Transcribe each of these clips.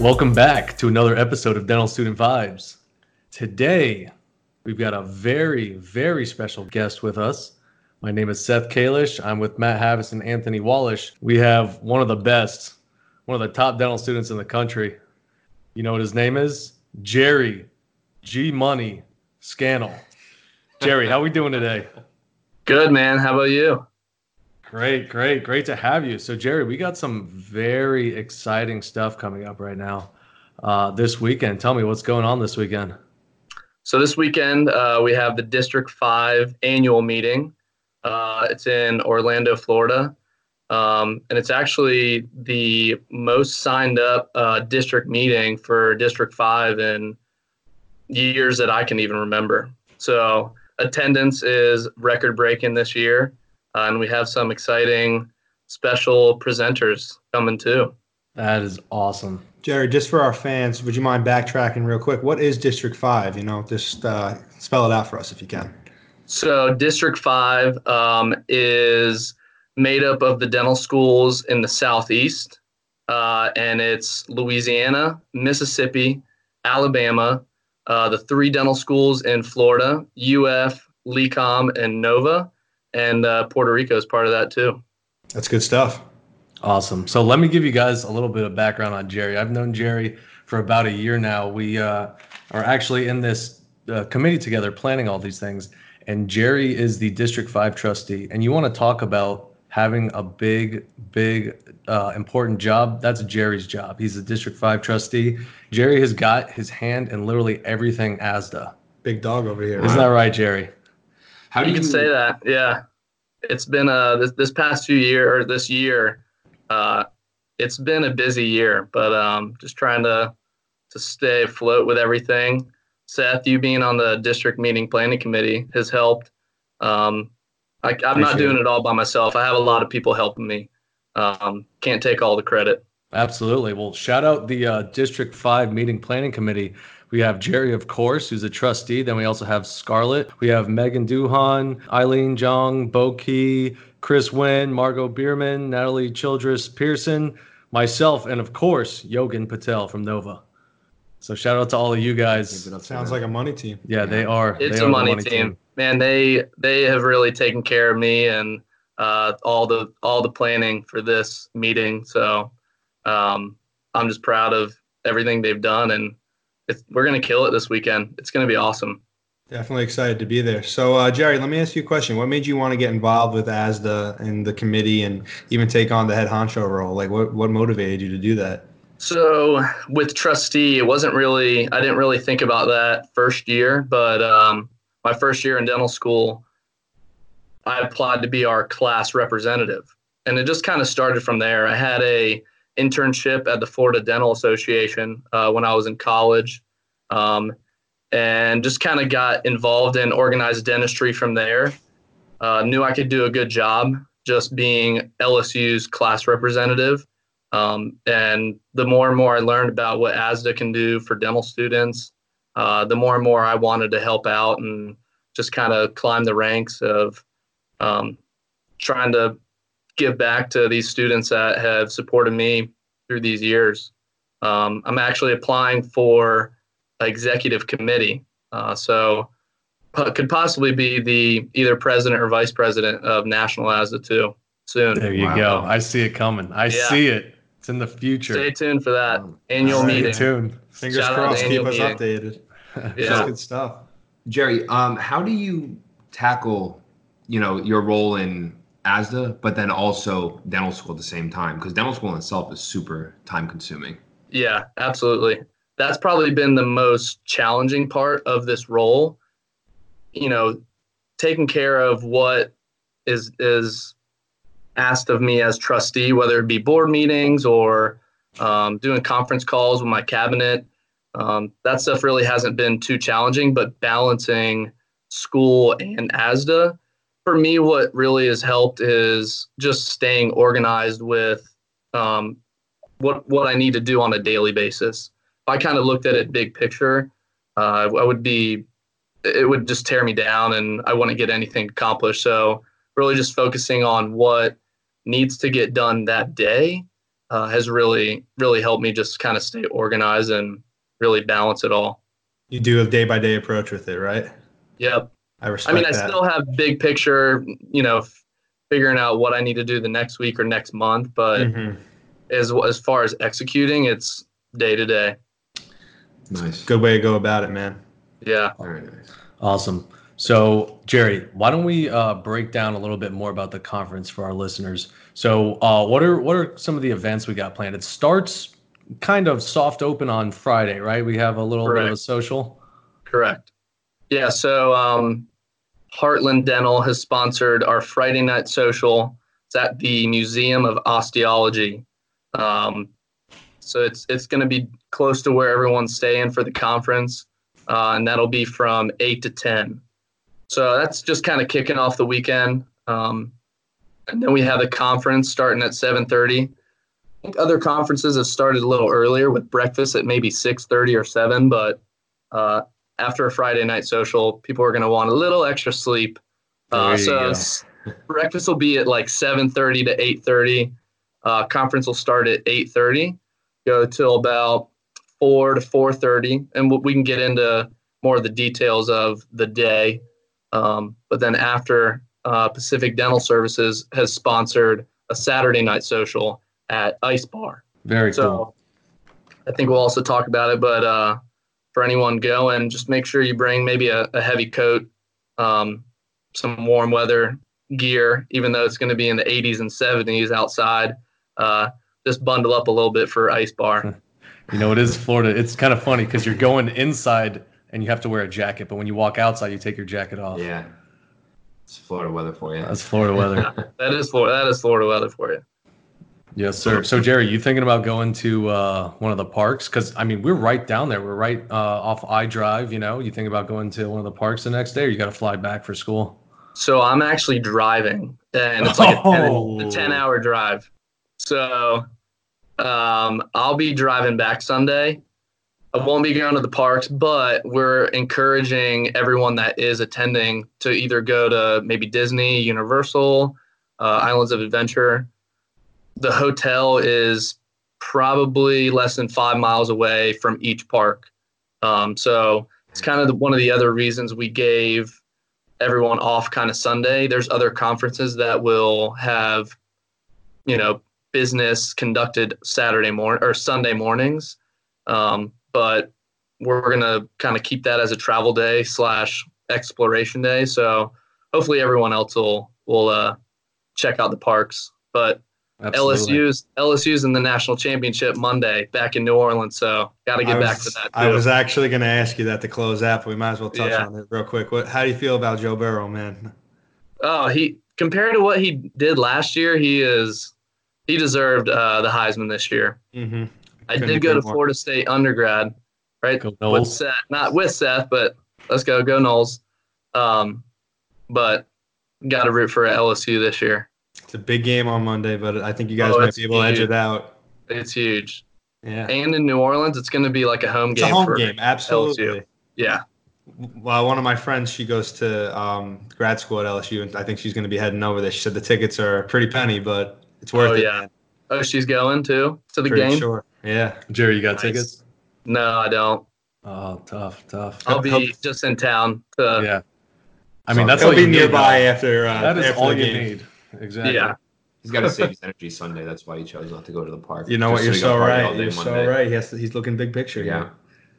Welcome back to another episode of Dental Student Vibes. Today, we've got a very, very special guest with us. My name is Seth Kalish. I'm with Matt Havis and Anthony Wallish. We have one of the best, one of the top dental students in the country. You know what his name is? Jerry G Money Scannell. Jerry, how are we doing today? Good, man. How about you? Great, great, great to have you. So, Jerry, we got some very exciting stuff coming up right now uh, this weekend. Tell me what's going on this weekend. So, this weekend, uh, we have the District 5 annual meeting. Uh, it's in Orlando, Florida. Um, and it's actually the most signed up uh, district meeting for District 5 in years that I can even remember. So, attendance is record breaking this year. Uh, and we have some exciting special presenters coming too. That is awesome. Jerry, just for our fans, would you mind backtracking real quick? What is District 5? You know, just uh, spell it out for us if you can. So, District 5 um, is made up of the dental schools in the Southeast, uh, and it's Louisiana, Mississippi, Alabama, uh, the three dental schools in Florida, UF, LECOM, and NOVA and uh, Puerto Rico is part of that too. That's good stuff. Awesome. So let me give you guys a little bit of background on Jerry. I've known Jerry for about a year now. We uh, are actually in this uh, committee together planning all these things. And Jerry is the District 5 trustee. And you want to talk about having a big, big, uh, important job? That's Jerry's job. He's the District 5 trustee. Jerry has got his hand in literally everything ASDA. Big dog over here. Isn't that right, Jerry? How do you, you can say that? Yeah, it's been uh this this past few year or this year, uh, it's been a busy year, but um, just trying to to stay afloat with everything. Seth, you being on the district meeting planning committee has helped. Um, I, am not doing it. it all by myself. I have a lot of people helping me. Um, can't take all the credit. Absolutely. Well, shout out the uh, District 5 Meeting Planning Committee we have Jerry, of course, who's a trustee. Then we also have Scarlett. We have Megan Duhan, Eileen Jong, Bo Key, Chris Wynn, Margot Bierman, Natalie Childress Pearson, myself, and of course, Yogan Patel from Nova. So shout out to all of you guys. Sounds like a money team. Yeah, they are. It's they a are money, money team. team. Man, they they have really taken care of me and uh, all the all the planning for this meeting. So um, I'm just proud of everything they've done and it's, we're going to kill it this weekend. It's going to be awesome. Definitely excited to be there. So, uh, Jerry, let me ask you a question. What made you want to get involved with ASDA and the committee and even take on the head honcho role? Like, what, what motivated you to do that? So, with trustee, it wasn't really, I didn't really think about that first year, but um, my first year in dental school, I applied to be our class representative. And it just kind of started from there. I had a internship at the Florida Dental Association uh, when I was in college, um, and just kind of got involved in organized dentistry from there. Uh, knew I could do a good job just being LSU's class representative. Um, and the more and more I learned about what ASDA can do for dental students, uh, the more and more I wanted to help out and just kind of climb the ranks of um, trying to give back to these students that have supported me through these years. Um, I'm actually applying for executive committee, uh, so could possibly be the either president or vice president of National ASDA too soon. There you wow. go. I see it coming. I yeah. see it. It's in the future. Stay tuned for that annual Stay meeting. Stay tuned. Fingers Shout crossed. Keep us meeting. updated. yeah, That's good stuff. Jerry, um, how do you tackle, you know, your role in ASDA, but then also dental school at the same time because dental school in itself is super time consuming. Yeah, absolutely. That's probably been the most challenging part of this role. You know, taking care of what is is asked of me as trustee, whether it be board meetings or um, doing conference calls with my cabinet. Um, that stuff really hasn't been too challenging, but balancing school and ASDA for me, what really has helped is just staying organized with um, what what I need to do on a daily basis. If I kind of looked at it big picture, uh, I would be it would just tear me down, and I wouldn't get anything accomplished. So really, just focusing on what needs to get done that day, uh, has really really helped me just kind of stay organized and really balance it all. You do a day by day approach with it, right? Yep. I respect I mean, I still have big picture, you know, f- figuring out what I need to do the next week or next month, but Mhm. as as far as executing, it's day to day. Nice. Good way to go about it, man. Yeah. Very nice. Awesome. So, Jerry, why don't we uh, break down a little bit more about the conference for our listeners? So, uh, what are what are some of the events we got planned? It starts kind of soft open on Friday, right? We have a little bit of a social. Correct. Yeah. So um, Heartland Dental has sponsored our Friday night social. It's at the Museum of Osteology. Um, so it's it's going to be close to where everyone's staying for the conference, uh, and that'll be from eight to ten. So that's just kind of kicking off the weekend. Um, and then we have the conference starting at seven thirty. I think other conferences have started a little earlier with breakfast at maybe six thirty or seven, but uh, after a Friday night social, people are going to want a little extra sleep. Uh, so breakfast will be at like 7:30 to 8:30. Uh, conference will start at 8:30, go till about 4 to 4:30, and we- we can get into more of the details of the day. Um, but then after uh, Pacific Dental Services has sponsored a Saturday night social at Ice Bar. Very So cool. I think we'll also talk about it, but uh, for anyone going, just make sure you bring maybe a, a heavy coat, um, some warm weather gear, even though it's going to be in the 80s and 70s outside. Uh, just bundle up a little bit for ice bar. You know, it is Florida. It's kind of funny because you're going inside and you have to wear a jacket, but when you walk outside, you take your jacket off. Yeah. It's Florida weather for you. That's Florida weather. That is Florida. That is Florida weather for you. Yes, sir. So, Jerry, you thinking about going to uh, one of the parks? Because I mean, we're right down there. We're right uh, off I Drive. You know, you think about going to one of the parks the next day, or you got to fly back for school? So I'm actually driving, and it's like a 10, Oh. a 10 hour drive. So um, I'll be driving back Sunday. I won't be going to the parks, but we're encouraging everyone that is attending to either go to maybe Disney, Universal, uh, Islands of Adventure. The hotel is probably less than five miles away from each park. Um, so it's kind of the, one of the other reasons we gave everyone off kind of Sunday. There's other conferences that will have, you know, business conducted Saturday morning or Sunday mornings. Um, but we're gonna kind of keep that as a travel day slash exploration day. So hopefully everyone else will will uh, check out the parks. But Absolutely. LSU's LSU's in the national championship Monday back in New Orleans, so got to get I back was, to that. I was actually going to ask you that to close out, but we might as well touch Yeah. on it real quick. What? How do you feel about Joe Burrow, man? Oh, he compared to what he did last year, he is he deserved uh, the Heisman this year. Mm-hmm. I did go to more. Florida State undergrad, right? Go With Seth, not with Seth, but let's go, go Noles. Um, but got to root for LSU this year. It's a big game on Monday, but I think you guys Oh, might be able to edge it out. It's huge. Yeah, And in New Orleans, it's going to be like a home it's game. a home for, game, absolutely. Yeah. Well, one of my friends, she goes to um, grad school at LSU, and I think she's going to be heading over there. She said the tickets are pretty penny, but it's worth Oh, it. yeah. man. Oh, she's going too to the Pretty game. sure. Yeah. Jerry, you got Nice. tickets? No, I don't. Oh, tough, tough. I'll be Hope- just in town. To, yeah. I mean, that's He'll all be you need, nearby though. after. Uh, That is after all the you game. need. Exactly. Yeah. He's got to save his energy Sunday. That's why he chose not to go to the park. You know what? You're so party all right. day You're so Monday. right. He has to, he's looking big picture. Yeah, here.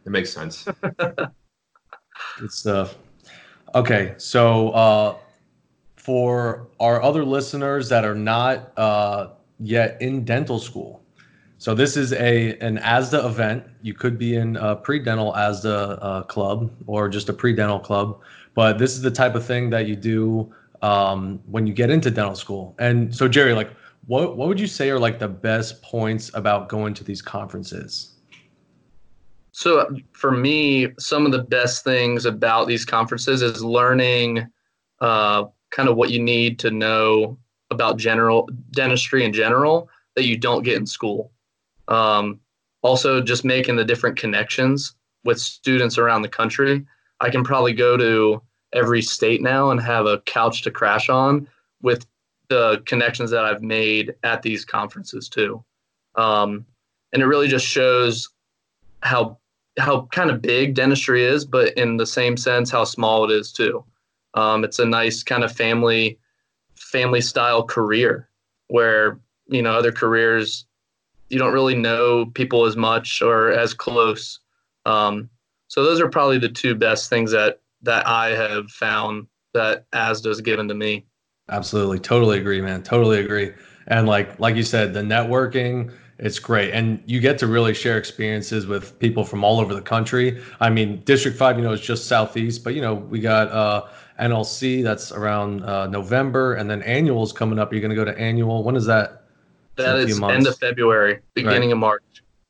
it makes sense. Good stuff. Okay, so uh, for our other listeners that are not uh, yet in dental school, so this is a an ASDA event. You could be in a pre-dental ASDA uh, club or just a pre-dental club, but this is the type of thing that you do um, when you get into dental school. And so, Jerry, like, what what would you say are like the best points about going to these conferences? So for me, some of the best things about these conferences is learning uh, kind of what you need to know about general dentistry in general that you don't get in school. Um, also, just making the different connections with students around the country. I can probably go to every state now and have a couch to crash on with the connections that I've made at these conferences too. um, and it really just shows how how kind of big dentistry is, but in the same sense how small it is too. Um, it's a nice kind of family family style career where you know other careers you don't really know people as much or as close. Um, so those are probably the two best things that that I have found that ASDA has given to me. Absolutely, totally agree, man. Totally agree. And like like you said, the networking, it's great, and you get to really share experiences with people from all over the country. I mean, District Five, you know, is just southeast, but you know, we got uh, NLC that's around uh, November, and then annuals coming up. You're going to go to annual. When is that? That is end of February, beginning right. of March.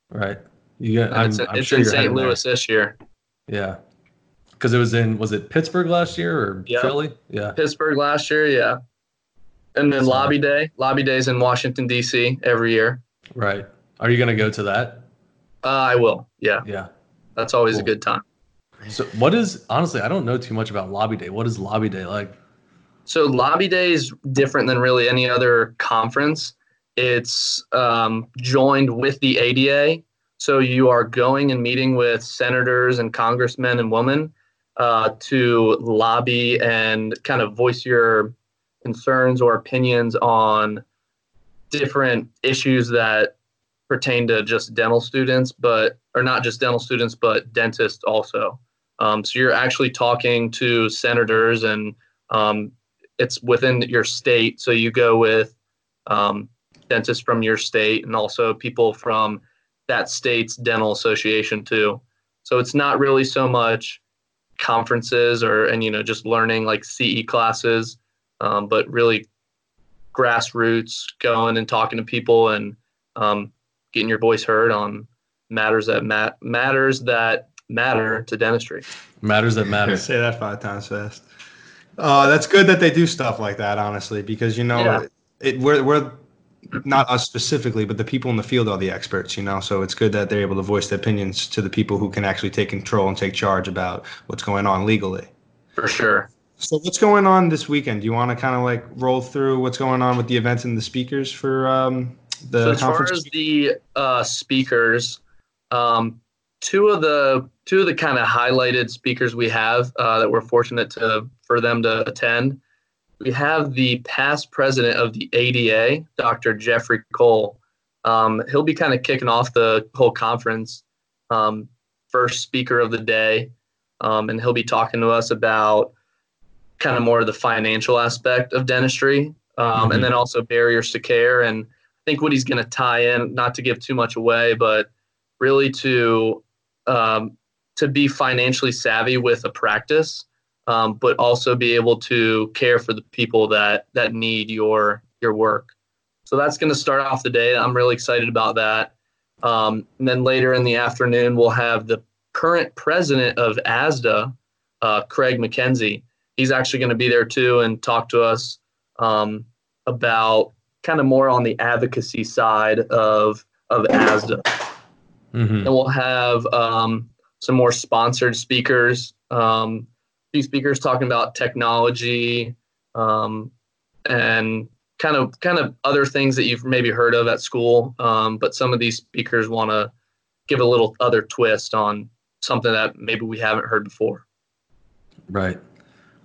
Right. You get. I'm, it's, I'm it's sure in St. heading there. Louis this year. Yeah. Because it was in was it Pittsburgh last year or Yeah. Philly? Yeah. Pittsburgh last year, yeah. And then So- Lobby Day. Lobby Day's in Washington D.C. every year. Right. Are you going to go to that? Uh, I will. Yeah, Yeah. that's always Cool. a good time. So what is honestly? I don't know too much about Lobby Day. What is Lobby Day like? So Lobby Day is different than really any other conference. It's um, joined with the ADA. So you are going and meeting with senators and congressmen and women uh, to lobby and kind of voice your concerns or opinions on different issues that pertain to just dental students, but or not just dental students, but dentists also. Um, so you're actually talking to senators and um, it's within your state. So you go with um, dentists from your state and also people from that state's dental association too. So it's not really so much conferences or and you know just learning like CE classes, um, but really grassroots going and talking to people and um, getting your voice heard on matters that mat- matters that matter to dentistry. Matters that matter. Say that five times fast. Uh, that's good that they do stuff like that, honestly, because you know, Yeah. it we're we're not us specifically, but the people in the field are the experts, you know. So it's good that they're able to voice their opinions to the people who can actually take control and take charge about what's going on legally. For sure. So what's going on this weekend? Do you want to kind of like roll through what's going on with the events and the speakers for um, the so as far as the uh, speakers, um, two of the two of the kind of highlighted speakers we have uh, that we're fortunate to for them to attend. We have the past president of the ADA, Dr. Jeffrey Cole. Um, he'll be kind of kicking off the whole conference, um, first speaker of the day, um, and he'll be talking to us about kind of more of the financial aspect of dentistry, um, Mhm. and then also barriers to care. And I think what he's going to tie in, not to give too much away, but really to um, to be financially savvy with a practice, um, but also be able to care for the people that that need your your work. So that's going to start off the day. I'm really excited about that. Um, and then later in the afternoon, we'll have the current president of ASDA, uh, Craig McKenzie. He's actually going to be there too and talk to us um, about kind of more on the advocacy side of of ASDA hmm and we'll have um, some more sponsored speakers. Um, few speakers talking about technology um, and kind of kind of other things that you've maybe heard of at school. Um, but some of these speakers want to give a little other twist on something that maybe we haven't heard before. Right.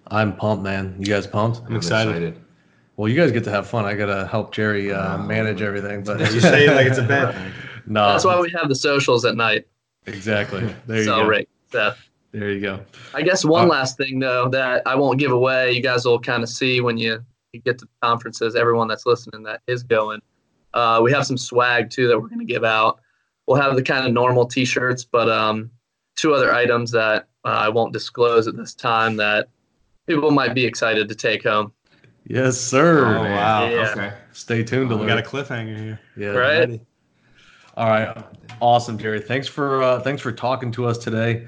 I'm pumped, man. You guys pumped? I'm excited. Well, you guys get to have fun. I gotta help Jerry uh, Oh. manage everything, but You say it like it's a bet. no, That's why we have the socials at night. exactly. There you so, go. right, Seth. There you go. I guess one Uh, last thing though that I won't give away, you guys will kind of see when you, you get to conferences. Everyone that's listening that is going, uh, we have some swag too that we're going to give out. We'll have the kind of normal T-shirts, but um, two other items that uh, I won't disclose at this time that people might be excited to take home. Yes, sir. Oh, wow. Yeah. Okay. Stay tuned to We got a cliffhanger here. yeah. Right? Ready. All right. Awesome, Jerry. Thanks for uh, thanks for talking to us today.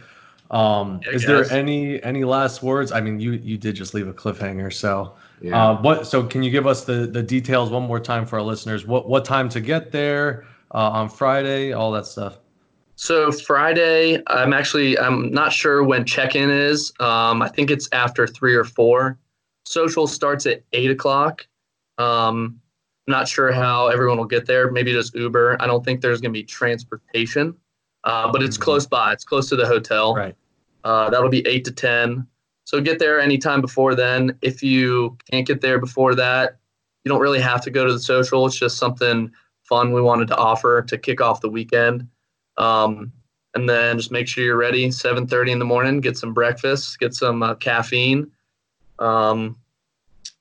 Um, Yeah, is guys. there any any last words? I mean, you you did just leave a cliffhanger, so Yeah. uh, what? So can you give us the the details one more time for our listeners? What what time to get there uh, on Friday? All that stuff. So Friday, I'm actually I'm not sure when check-in is. Um, I think it's after three or four. Social starts at eight o'clock. Um, not sure how everyone will get there. Maybe just Uber. I don't think there's going to be transportation, uh, but it's Mhm. close by. It's close to the hotel. Right. Uh, that'll be eight to ten. So get there anytime before then. If you can't get there before that, you don't really have to go to the social. It's just something fun we wanted to offer to kick off the weekend. Um, and then just make sure you're ready 7.30 in the morning get some breakfast get some uh, caffeine um,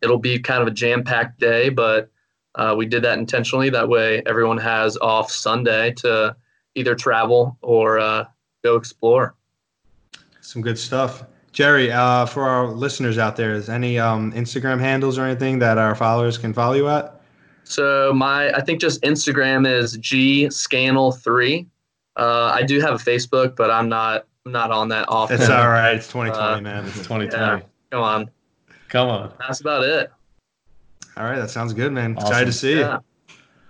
it'll be kind of a jam-packed day but uh, we did that intentionally that way everyone has off sunday to either travel or uh, go explore Some good stuff. Jerry, uh, for our listeners out there, is any um, Instagram handles or anything that our followers can follow you at? so my i think just instagram is g scannel 3 uh, i do have a facebook but i'm not I'm not on that often It's all right. It's 2020, Uh, man. It's 2020. Yeah. come on Come on. that's about it All right, that sounds good, man. Awesome. Excited to see you.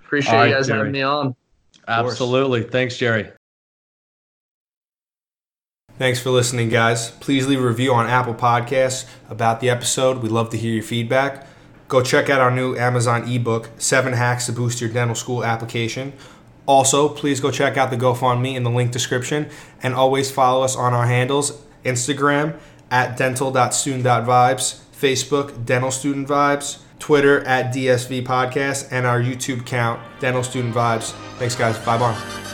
appreciate All right, you guys Jerry. having me on course. Absolutely. Thanks, Jerry. Thanks for listening, guys. Please leave a review on Apple Podcasts about the episode. We'd love to hear your feedback. Go check out our new Amazon ebook, Seven Hacks to Boost Your Dental School Application. Also, please go check out the GoFundMe in the link description and always follow us on our handles Instagram at dental.student.vibes, Facebook, Dental Student Vibes, Twitter at DSV Podcast, and our YouTube account, Dental Student Vibes. Thanks, guys. Bye bye.